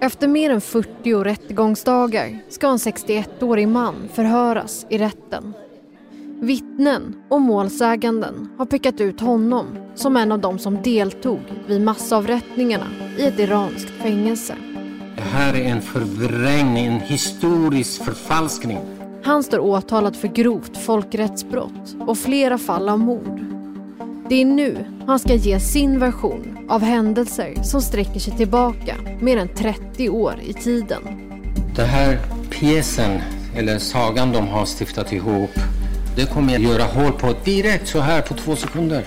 Efter mer än 40 rättegångsdagar ska en 61-årig man förhöras i rätten. Vittnen och målsäganden har pekat ut honom som en av de som deltog vid massavrättningarna i ett iranskt fängelse. Det här är en förvrängning, en historisk förfalskning. Han står åtalad för grovt folkrättsbrott och flera fall av mord. Det är nu han ska ge sin version av händelser som sträcker sig tillbaka mer än 30 år i tiden. Den här pjäsen, eller sagan de har stiftat ihop, det kommer jag göra hål på direkt så här på två sekunder.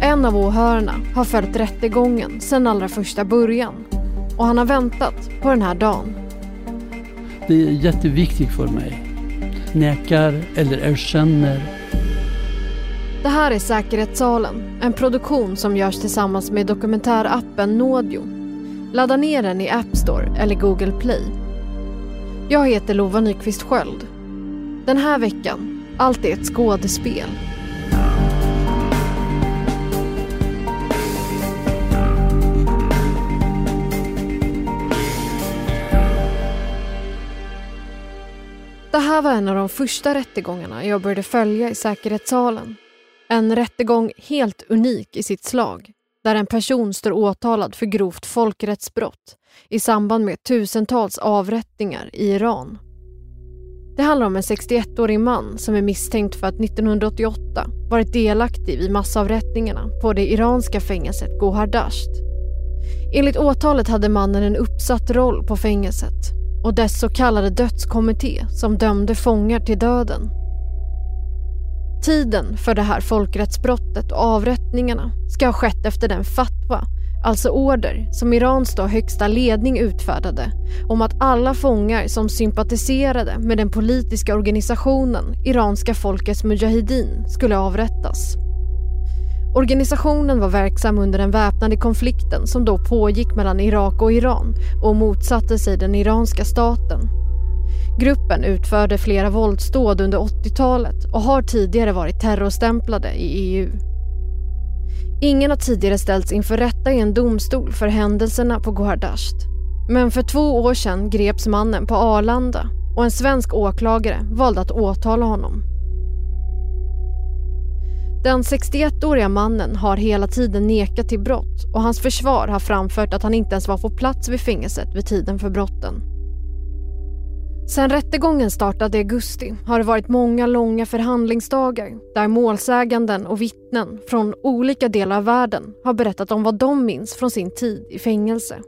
En av åhörarna har följt rättegången sedan allra första början och han har väntat på den här dagen. Det är jätteviktigt för mig. Nekar eller erkänner. Det här är Säkerhetssalen, en produktion som görs tillsammans med dokumentärappen Nådio. Ladda ner den i App Store eller Google Play. Jag heter Lova Nyqvist Sköld. Den här veckan, allt är ett skådespel. Det här var en av de första rättegångarna jag började följa i säkerhetssalen. En rättegång helt unik i sitt slag där en person står åtalad för grovt folkrättsbrott i samband med tusentals avrättningar i Iran. Det handlar om en 61-årig man som är misstänkt för att 1988 varit delaktig vid massavrättningarna på det iranska fängelset Gohardasht. Enligt åtalet hade mannen en uppsatt roll på fängelset och dess så kallade dödskommitté som dömde fångar till döden. Tiden för det här folkrättsbrottet och avrättningarna ska ha skett efter den fatwa, alltså order, som Irans då högsta ledning utfärdade om att alla fångar som sympatiserade med den politiska organisationen Iranska folkets Mujahedin skulle avrättas. Organisationen var verksam under den väpnade konflikten som då pågick mellan Irak och Iran och motsatte sig den iranska staten. Gruppen utförde flera våldsdåd under 80-talet och har tidigare varit terrorstämplade i EU. Ingen har tidigare ställts inför rätta i en domstol för händelserna på Gohardasht. Men för två år sedan greps mannen på Arlanda och en svensk åklagare valde att åtala honom. Den 61-åriga mannen har hela tiden nekat till brott och hans försvar har framfört att han inte ens var på plats vid fängelset vid tiden för brotten. Sen rättegången startade i augusti har det varit många långa förhandlingsdagar där målsäganden och vittnen från olika delar av världen har berättat om vad de minns från sin tid i fängelse.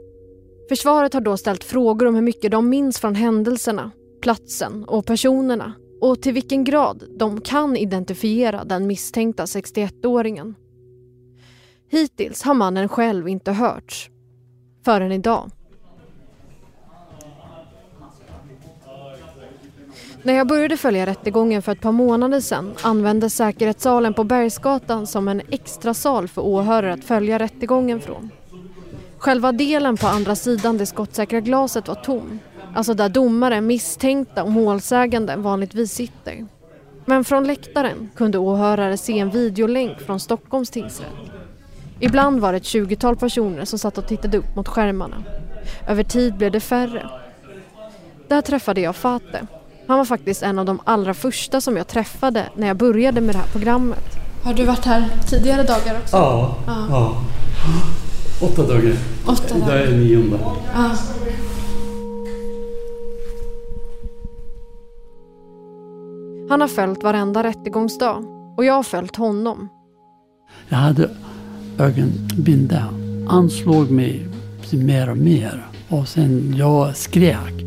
Försvaret har då ställt frågor om hur mycket de minns från händelserna, platsen och personerna och till vilken grad de kan identifiera den misstänkta 61-åringen. Hittills har mannen själv inte hörts. Förrän idag. När jag började följa rättegången för ett par månader sedan användes säkerhetssalen på Bergsgatan som en extra sal för åhörare att följa rättegången från. Själva delen på andra sidan det skottsäkra glaset var tom, alltså där domare, misstänkta och målsägande vanligtvis sitter. Men från läktaren kunde åhörare se en videolänk från Stockholms tingsrätt. Ibland var det ett tjugotal personer som satt och tittade upp mot skärmarna. Över tid blev det färre. Där träffade jag Fate, han var faktiskt en av de allra första som jag träffade när jag började med det här programmet. Har du varit här tidigare dagar också? Ja. ja. ja. Åtta dagar. Åtta dagar. Idag är nionde. Ja. Han har följt varenda rättegångsdag och jag har följt honom. Jag hade ögonbindel. Han slog mig mer och mer och sen jag skrek.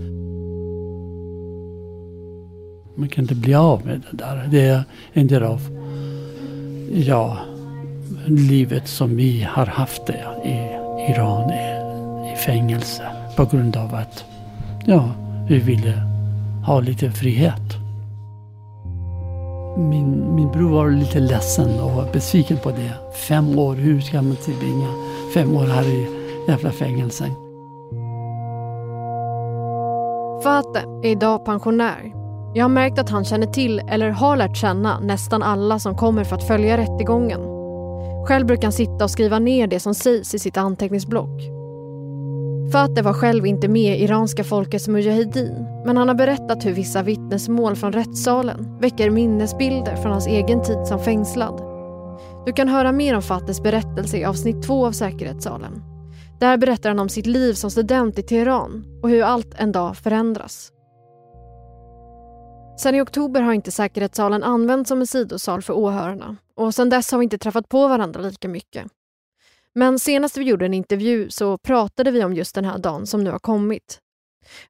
Man kan inte bli av med det där. Det är en del av ja, livet som vi har haft det i Iran, i, i fängelse. På grund av att ja, vi ville ha lite frihet. Min, min bror var lite ledsen och besviken på det. Fem år, hur ska man tillbringa fem år här i jävla fängelsen? Fateh är idag pensionär. Jag har märkt att han känner till, eller har lärt känna, nästan alla som kommer för att följa rättegången. Själv brukar han sitta och skriva ner det som sägs i sitt anteckningsblock. Fateh var själv inte med i iranska folkets mujahedin men han har berättat hur vissa vittnesmål från rättssalen väcker minnesbilder från hans egen tid som fängslad. Du kan höra mer om Fatehs berättelse i avsnitt två av Säkerhetssalen. Där berättar han om sitt liv som student i Teheran och hur allt en dag förändras. Sen i oktober har inte säkerhetssalen använts som en sidosal för åhörarna och sen dess har vi inte träffat på varandra lika mycket. Men senast vi gjorde en intervju så pratade vi om just den här dagen som nu har kommit.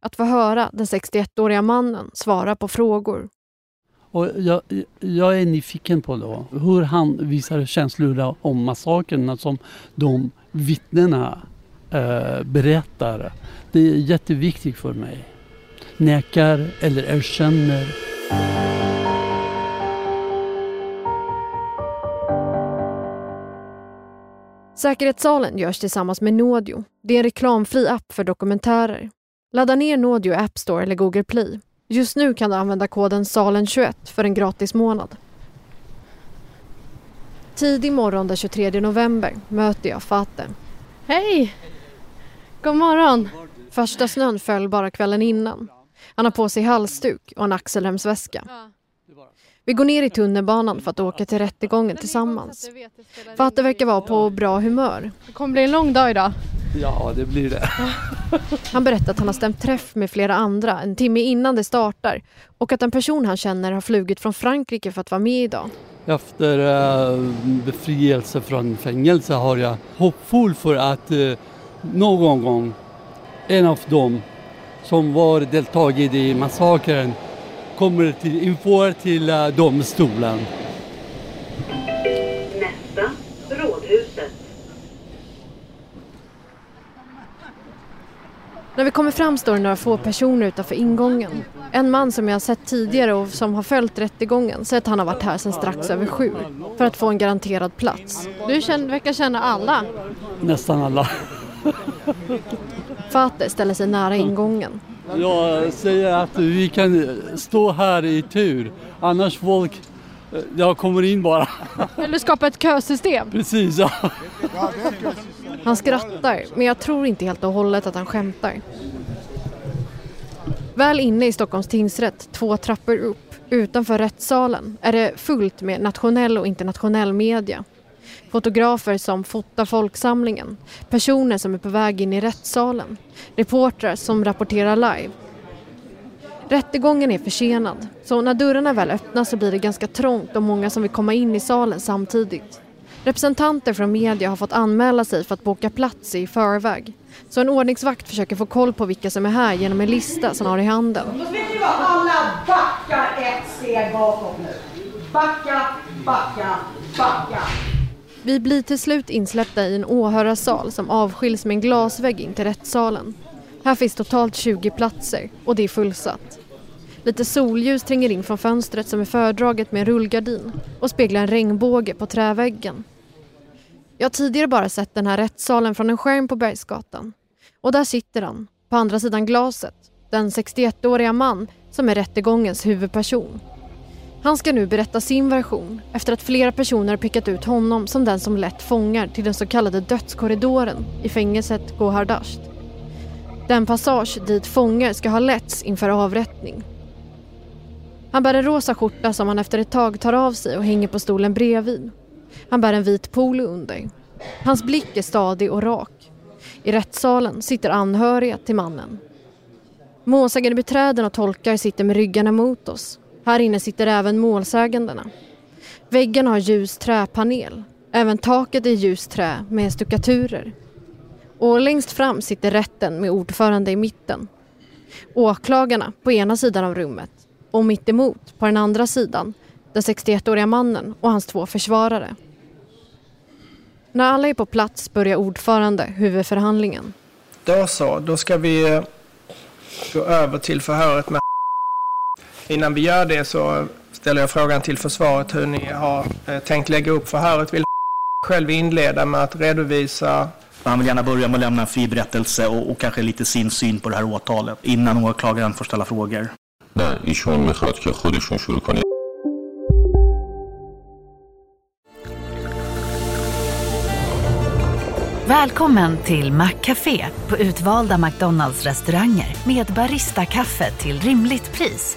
Att få höra den 61-åriga mannen svara på frågor. Och jag, jag är nyfiken på då, hur han visar känslor om massakerna som de vittnena eh, berättar. Det är jätteviktigt för mig. Nekar eller erkänner. Säkerhetssalen görs tillsammans med Nodio. Det är en reklamfri app för dokumentärer. Ladda ner Nodio App Store eller Google Play. Just nu kan du använda koden SALEN21 för en gratis månad. Tidig morgon den 23 november möter jag Fateh. Hej! God morgon! Första snön föll bara kvällen innan. Han har på sig halsduk och en axelremsväska. Vi går ner i tunnelbanan för att åka till rättegången tillsammans. Fateh verkar vara på bra humör. Det kommer bli en lång dag idag. Ja, det blir det. Han berättar att han har stämt träff med flera andra en timme innan det startar och att en person han känner har flugit från Frankrike för att vara med idag. Efter uh, befrielse från fängelse har jag hoppfull för att uh, någon gång en av dem som var deltagit i massakern kommer till, inför till uh, domstolen. Nästa, Rådhuset. När vi kommer fram står det några få personer utanför ingången. En man som jag har sett tidigare och som har följt rättegången säger att han har varit här sedan strax över sju för att få en garanterad plats. Du känner, verkar känna alla. Nästan alla. Fateh ställer sig nära ingången. Jag säger att vi kan stå här i tur, annars folk jag kommer in bara. Eller skapa ett kösystem. Precis, ja. Han skrattar, men jag tror inte helt och hållet att han skämtar. Väl inne i Stockholms tingsrätt, två trappor upp, utanför rättssalen, är det fullt med nationell och internationell media. Fotografer som fotar folksamlingen, personer som är på väg in i rättssalen, reportrar som rapporterar live. Rättegången är försenad, så när dörrarna väl öppnas så blir det ganska trångt och många som vill komma in i salen samtidigt. Representanter från media har fått anmäla sig för att boka plats i förväg. Så en ordningsvakt försöker få koll på vilka som är här genom en lista som han har i handen. Vet ni vad? Alla backar ett steg bakåt nu. Backa, backa, backa. Vi blir till slut insläppta i en åhörarsal som avskiljs med en glasvägg in till rättssalen. Här finns totalt 20 platser och det är fullsatt. Lite solljus tränger in från fönstret som är fördraget med en rullgardin och speglar en regnbåge på träväggen. Jag har tidigare bara sett den här rättssalen från en skärm på Bergsgatan. Och där sitter han, på andra sidan glaset, den 61-åriga man som är rättegångens huvudperson. Han ska nu berätta sin version efter att flera personer pekat ut honom som den som lett fångar till den så kallade dödskorridoren i fängelset Gohardasht. Den passage dit fångar ska ha letts inför avrättning. Han bär en rosa skjorta som han efter ett tag tar av sig och hänger på stolen bredvid. Han bär en vit polo under. Hans blick är stadig och rak. I rättssalen sitter anhöriga till mannen. Målsägandebiträden och tolkar sitter med ryggarna mot oss. Här inne sitter även målsägandena. Väggarna har ljus träpanel. Även taket är ljust trä med stuckaturer. Och längst fram sitter rätten med ordförande i mitten. Åklagarna på ena sidan av rummet och mitt emot på den andra sidan den 61-åriga mannen och hans två försvarare. När alla är på plats börjar ordförande huvudförhandlingen. Då så, då ska vi eh, gå över till förhöret med Innan vi gör det så ställer jag frågan till försvaret hur ni har eh, tänkt lägga upp förhöret. Vill själv inleda med att redovisa han vill gärna börja med att lämna en fri berättelse och, och kanske lite sin syn på det här åtalet innan åklagaren får ställa frågor. Välkommen till Maccafé på utvalda McDonalds restauranger med Baristakaffe till rimligt pris.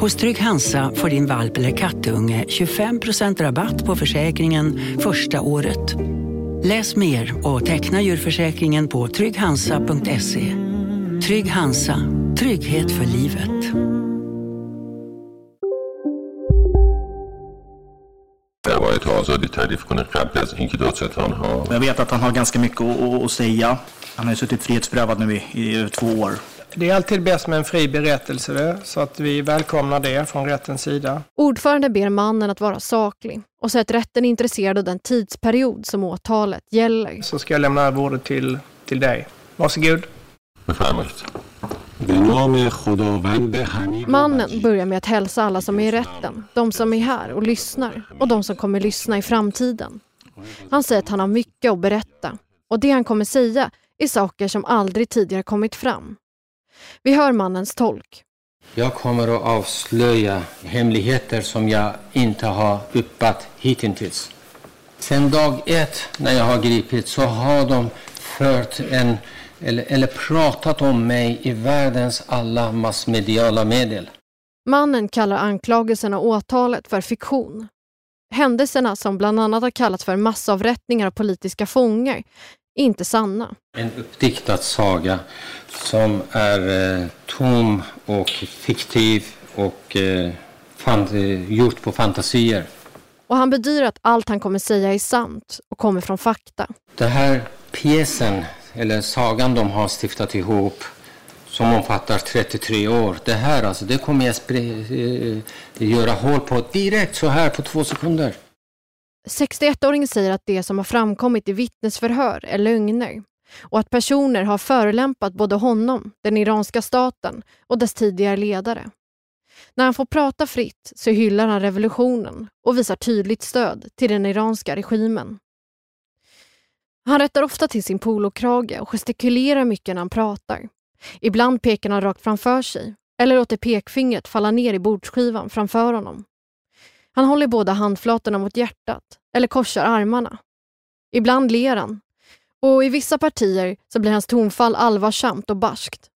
Hos Trygg Hansa får din valp eller kattunge 25% rabatt på försäkringen första året. Läs mer och teckna djurförsäkringen på trygghansa.se. Trygg Hansa, trygghet för livet. varit ha Södertälje från en självplats, vilket han har... Jag vet att han har ganska mycket att, säga. Han har ju suttit frihetsberövad nu i, i över två år. Det är alltid bäst med en fri berättelse, så att vi välkomnar det från rättens sida. Ordförande ber mannen att vara saklig och säger att rätten är intresserad av den tidsperiod som åtalet gäller. Så ska jag lämna över ordet till, till dig. Varsågod. Mannen börjar med att hälsa alla som är i rätten, de som är här och lyssnar och de som kommer lyssna i framtiden. Han säger att han har mycket att berätta och det han kommer säga är saker som aldrig tidigare kommit fram. Vi hör mannens tolk. Jag kommer att avslöja hemligheter som jag inte har yppat hittills. Sen dag ett när jag har gripit så har de fört en eller, eller pratat om mig i världens alla massmediala medel. Mannen kallar anklagelserna och åtalet för fiktion. Händelserna som bland annat har kallats för massavrättningar av politiska fångar inte sanna. En uppdiktad saga som är eh, tom och fiktiv och eh, gjort på fantasier. Och han bedyrar att allt han kommer säga är sant och kommer från fakta. Den här pjäsen, eller sagan de har stiftat ihop som omfattar 33 år. Det här alltså, det kommer jag eh, göra hål på direkt så här på två sekunder. 61-åringen säger att det som har framkommit i vittnesförhör är lögner och att personer har förolämpat både honom, den iranska staten och dess tidigare ledare. När han får prata fritt så hyllar han revolutionen och visar tydligt stöd till den iranska regimen. Han rättar ofta till sin polokrage och gestikulerar mycket när han pratar. Ibland pekar han rakt framför sig eller låter pekfingret falla ner i bordsskivan framför honom. Han håller båda handflatorna mot hjärtat eller korsar armarna. Ibland ler han och i vissa partier så blir hans tonfall allvarsamt och barskt.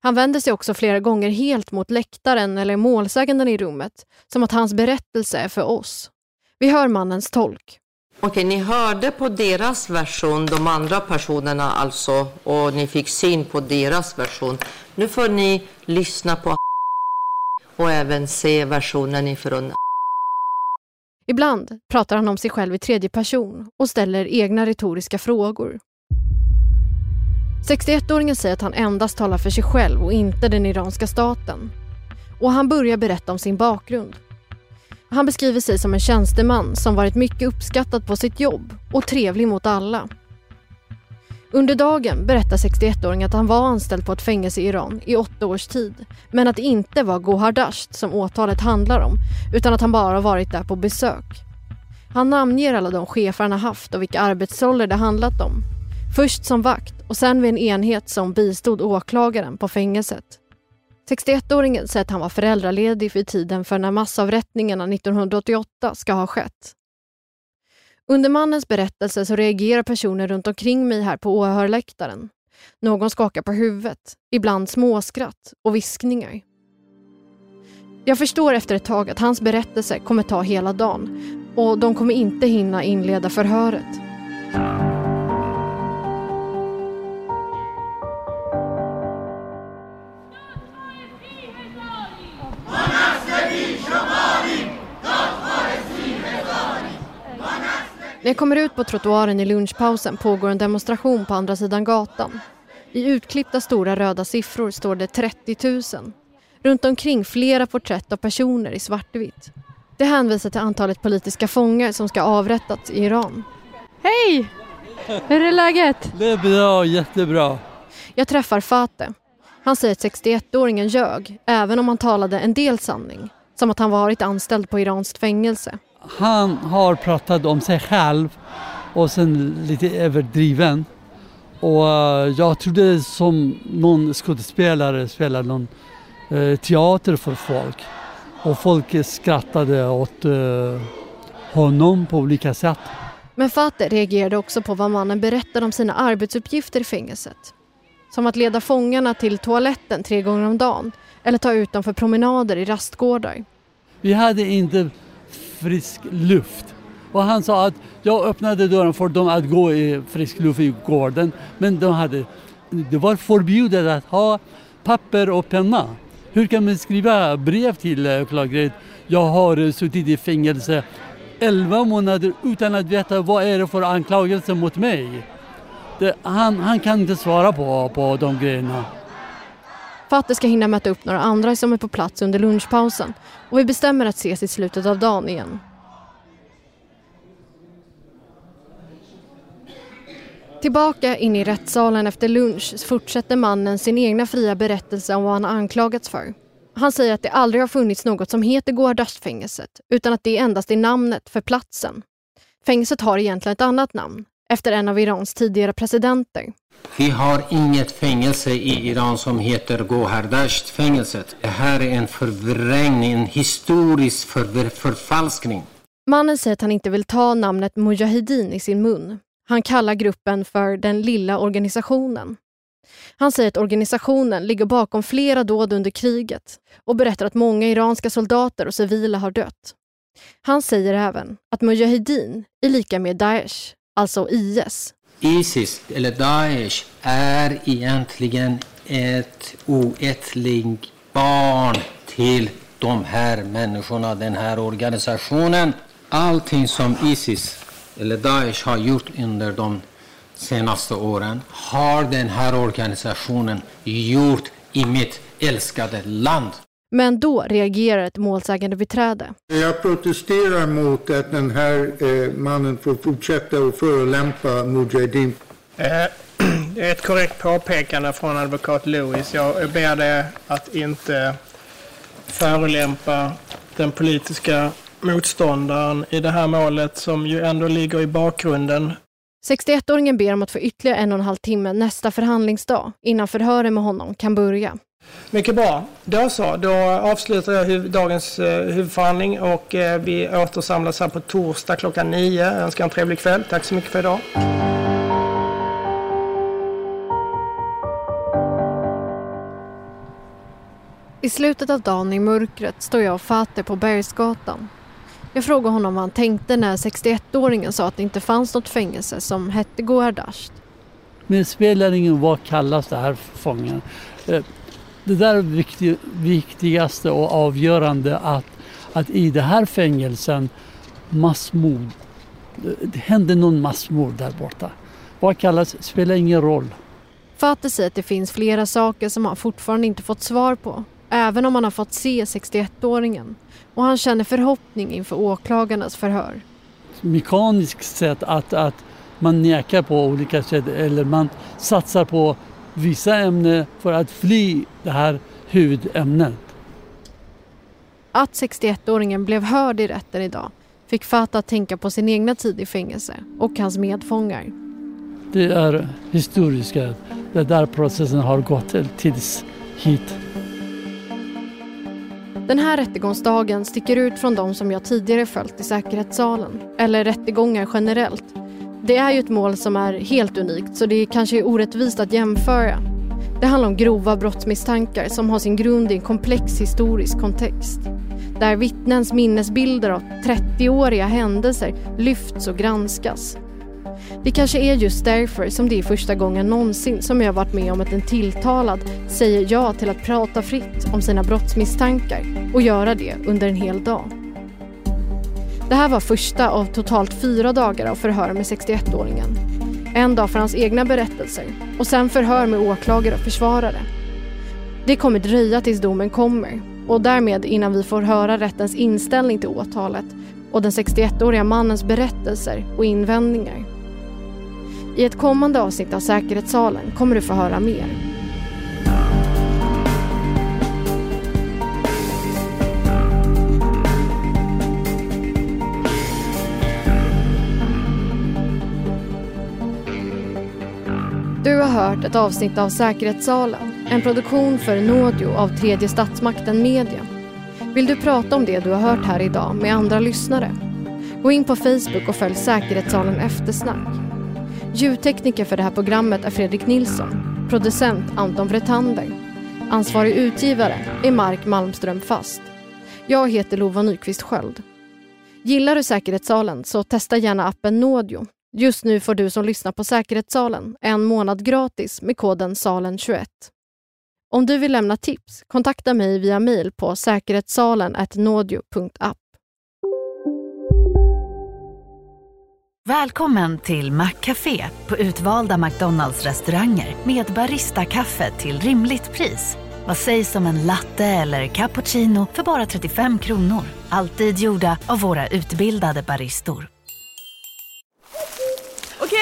Han vänder sig också flera gånger helt mot läktaren eller målsäganden i rummet, som att hans berättelse är för oss. Vi hör mannens tolk. Okej, ni hörde på deras version, de andra personerna alltså, och ni fick syn på deras version. Nu får ni lyssna på och även se versionen ifrån Ibland pratar han om sig själv i tredje person och ställer egna retoriska frågor. 61-åringen säger att han endast talar för sig själv och inte den iranska staten. Och han börjar berätta om sin bakgrund. Han beskriver sig som en tjänsteman som varit mycket uppskattad på sitt jobb och trevlig mot alla. Under dagen berättar 61-åringen att han var anställd på ett fängelse i Iran i åtta års tid men att det inte var Gohardasht som åtalet handlar om utan att han bara varit där på besök. Han namnger alla de chefer han har haft och vilka arbetsroller det handlat om. Först som vakt och sen vid en enhet som bistod åklagaren på fängelset. 61-åringen säger att han var föräldraledig vid tiden för när massavrättningarna 1988 ska ha skett. Under mannens berättelse så reagerar personer runt omkring mig här på åhörläktaren. Någon skakar på huvudet, ibland småskratt och viskningar. Jag förstår efter ett tag att hans berättelse kommer ta hela dagen och de kommer inte hinna inleda förhöret. När jag kommer ut på trottoaren i lunchpausen pågår en demonstration på andra sidan gatan. I utklippta stora röda siffror står det 30 000. Runt omkring flera porträtt av personer i svartvitt. Det hänvisar till antalet politiska fångar som ska avrättats i Iran. Hej! Hur är läget? Det är bra, jättebra. Jag träffar Fateh. Han säger att 61-åringen ljög, även om han talade en del sanning. Som att han varit anställd på iranskt fängelse. Han har pratat om sig själv och sen lite överdriven. Och eh, jag trodde som någon skådespelare spelar någon eh, teater för folk. Och folk skrattade åt eh, honom på olika sätt. Men Fateh reagerade också på vad mannen berättade om sina arbetsuppgifter i fängelset. Som att leda fångarna till toaletten tre gånger om dagen eller ta ut dem för promenader i rastgårdar. Vi hade inte frisk luft. Och han sa att jag öppnade dörren för dem att gå i frisk luft i gården. Men de hade, det var förbjudet att ha papper och penna. Hur kan man skriva brev till eh, åklagaren? Jag har eh, suttit i fängelse 11 månader utan att veta vad är det för anklagelse mot mig. Det, han, han kan inte svara på, på de grejerna. Fateh ska hinna möta upp några andra som är på plats under lunchpausen och vi bestämmer att ses i slutet av dagen igen. Tillbaka in i rättssalen efter lunch fortsätter mannen sin egna fria berättelse om vad han anklagats för. Han säger att det aldrig har funnits något som heter Goardasht-fängelset utan att det endast är namnet för platsen. Fängelset har egentligen ett annat namn, efter en av Irans tidigare presidenter. Vi har inget fängelse i Iran som heter Gohardasht-fängelset. Det här är en förvrängning, en historisk för, förfalskning. Mannen säger att han inte vill ta namnet Mujahedin i sin mun. Han kallar gruppen för den lilla organisationen. Han säger att organisationen ligger bakom flera dåd under kriget och berättar att många iranska soldater och civila har dött. Han säger även att Mujahedin är lika med Daesh, alltså IS. Isis, eller Daesh, är egentligen ett oättligt barn till de här människorna, den här organisationen. Allting som Isis eller Daesh har gjort under de senaste åren har den här organisationen gjort i mitt älskade land. Men då reagerar ett målsägande beträde. Jag protesterar mot att den här eh, mannen får fortsätta att förolämpa Mujahedin. Eh, Det är ett korrekt påpekande från advokat Lewis. Jag ber dig att inte förolämpa den politiska motståndaren i det här målet som ju ändå ligger i bakgrunden. 61-åringen ber om att få ytterligare en och en halv timme nästa förhandlingsdag innan förhören med honom kan börja. Mycket bra. Då så, då avslutar jag huv dagens eh, huvudförhandling och eh, vi återsamlas här på torsdag klockan nio. Jag önskar en trevlig kväll. Tack så mycket för idag. I slutet av dagen i mörkret står jag och Fateh på Bergsgatan. Jag frågar honom vad han tänkte när 61-åringen sa att det inte fanns något fängelse som hette Goardasht. Men det spelar ingen vad kallas det här fången. Det där är viktig, viktigaste och avgörande att, att i det här fängelsen massmord, det hände någon massmord där borta. Vad kallas spelar ingen roll. Fateh säger att det finns flera saker som han fortfarande inte fått svar på. Även om han har fått se 61-åringen. Och han känner förhoppning inför åklagarnas förhör. Mekaniskt sätt att, att man nekar på olika sätt eller man satsar på vissa ämnen för att fly det här huvudämnet. Att 61-åringen blev hörd i rätten idag fick Fatah att tänka på sin egna tid i fängelse och hans medfångar. Det är historiska, det där processen har gått tills hit. Den här rättegångsdagen sticker ut från de som jag tidigare följt i säkerhetssalen, eller rättegångar generellt. Det är ju ett mål som är helt unikt så det kanske är orättvist att jämföra. Det handlar om grova brottsmisstankar som har sin grund i en komplex historisk kontext. Där vittnens minnesbilder av 30-åriga händelser lyfts och granskas. Det kanske är just därför som det är första gången någonsin som jag varit med om att en tilltalad säger ja till att prata fritt om sina brottsmisstankar och göra det under en hel dag. Det här var första av totalt fyra dagar av förhör med 61-åringen. En dag för hans egna berättelser och sen förhör med åklagare och försvarare. Det kommer dröja tills domen kommer och därmed innan vi får höra rättens inställning till åtalet och den 61-åriga mannens berättelser och invändningar. I ett kommande avsnitt av Säkerhetssalen kommer du få höra mer. Har hört ett avsnitt av Säkerhetssalen, en produktion för Nådio av tredje statsmakten Media. Vill du prata om det du har hört här idag med andra lyssnare? Gå in på Facebook och följ Säkerhetssalen Eftersnack. Ljudtekniker för det här programmet är Fredrik Nilsson, producent Anton Vretander. Ansvarig utgivare är Mark Malmström Fast. Jag heter Lova Nyqvist Sköld. Gillar du Säkerhetssalen så testa gärna appen Nådio. Just nu får du som lyssnar på Säkerhetssalen en månad gratis med koden SALEN21. Om du vill lämna tips, kontakta mig via mail på säkerhetssalen.nodio.app. Välkommen till Maccafé på utvalda McDonalds restauranger med Baristakaffe till rimligt pris. Vad sägs om en latte eller cappuccino för bara 35 kronor? Alltid gjorda av våra utbildade baristor.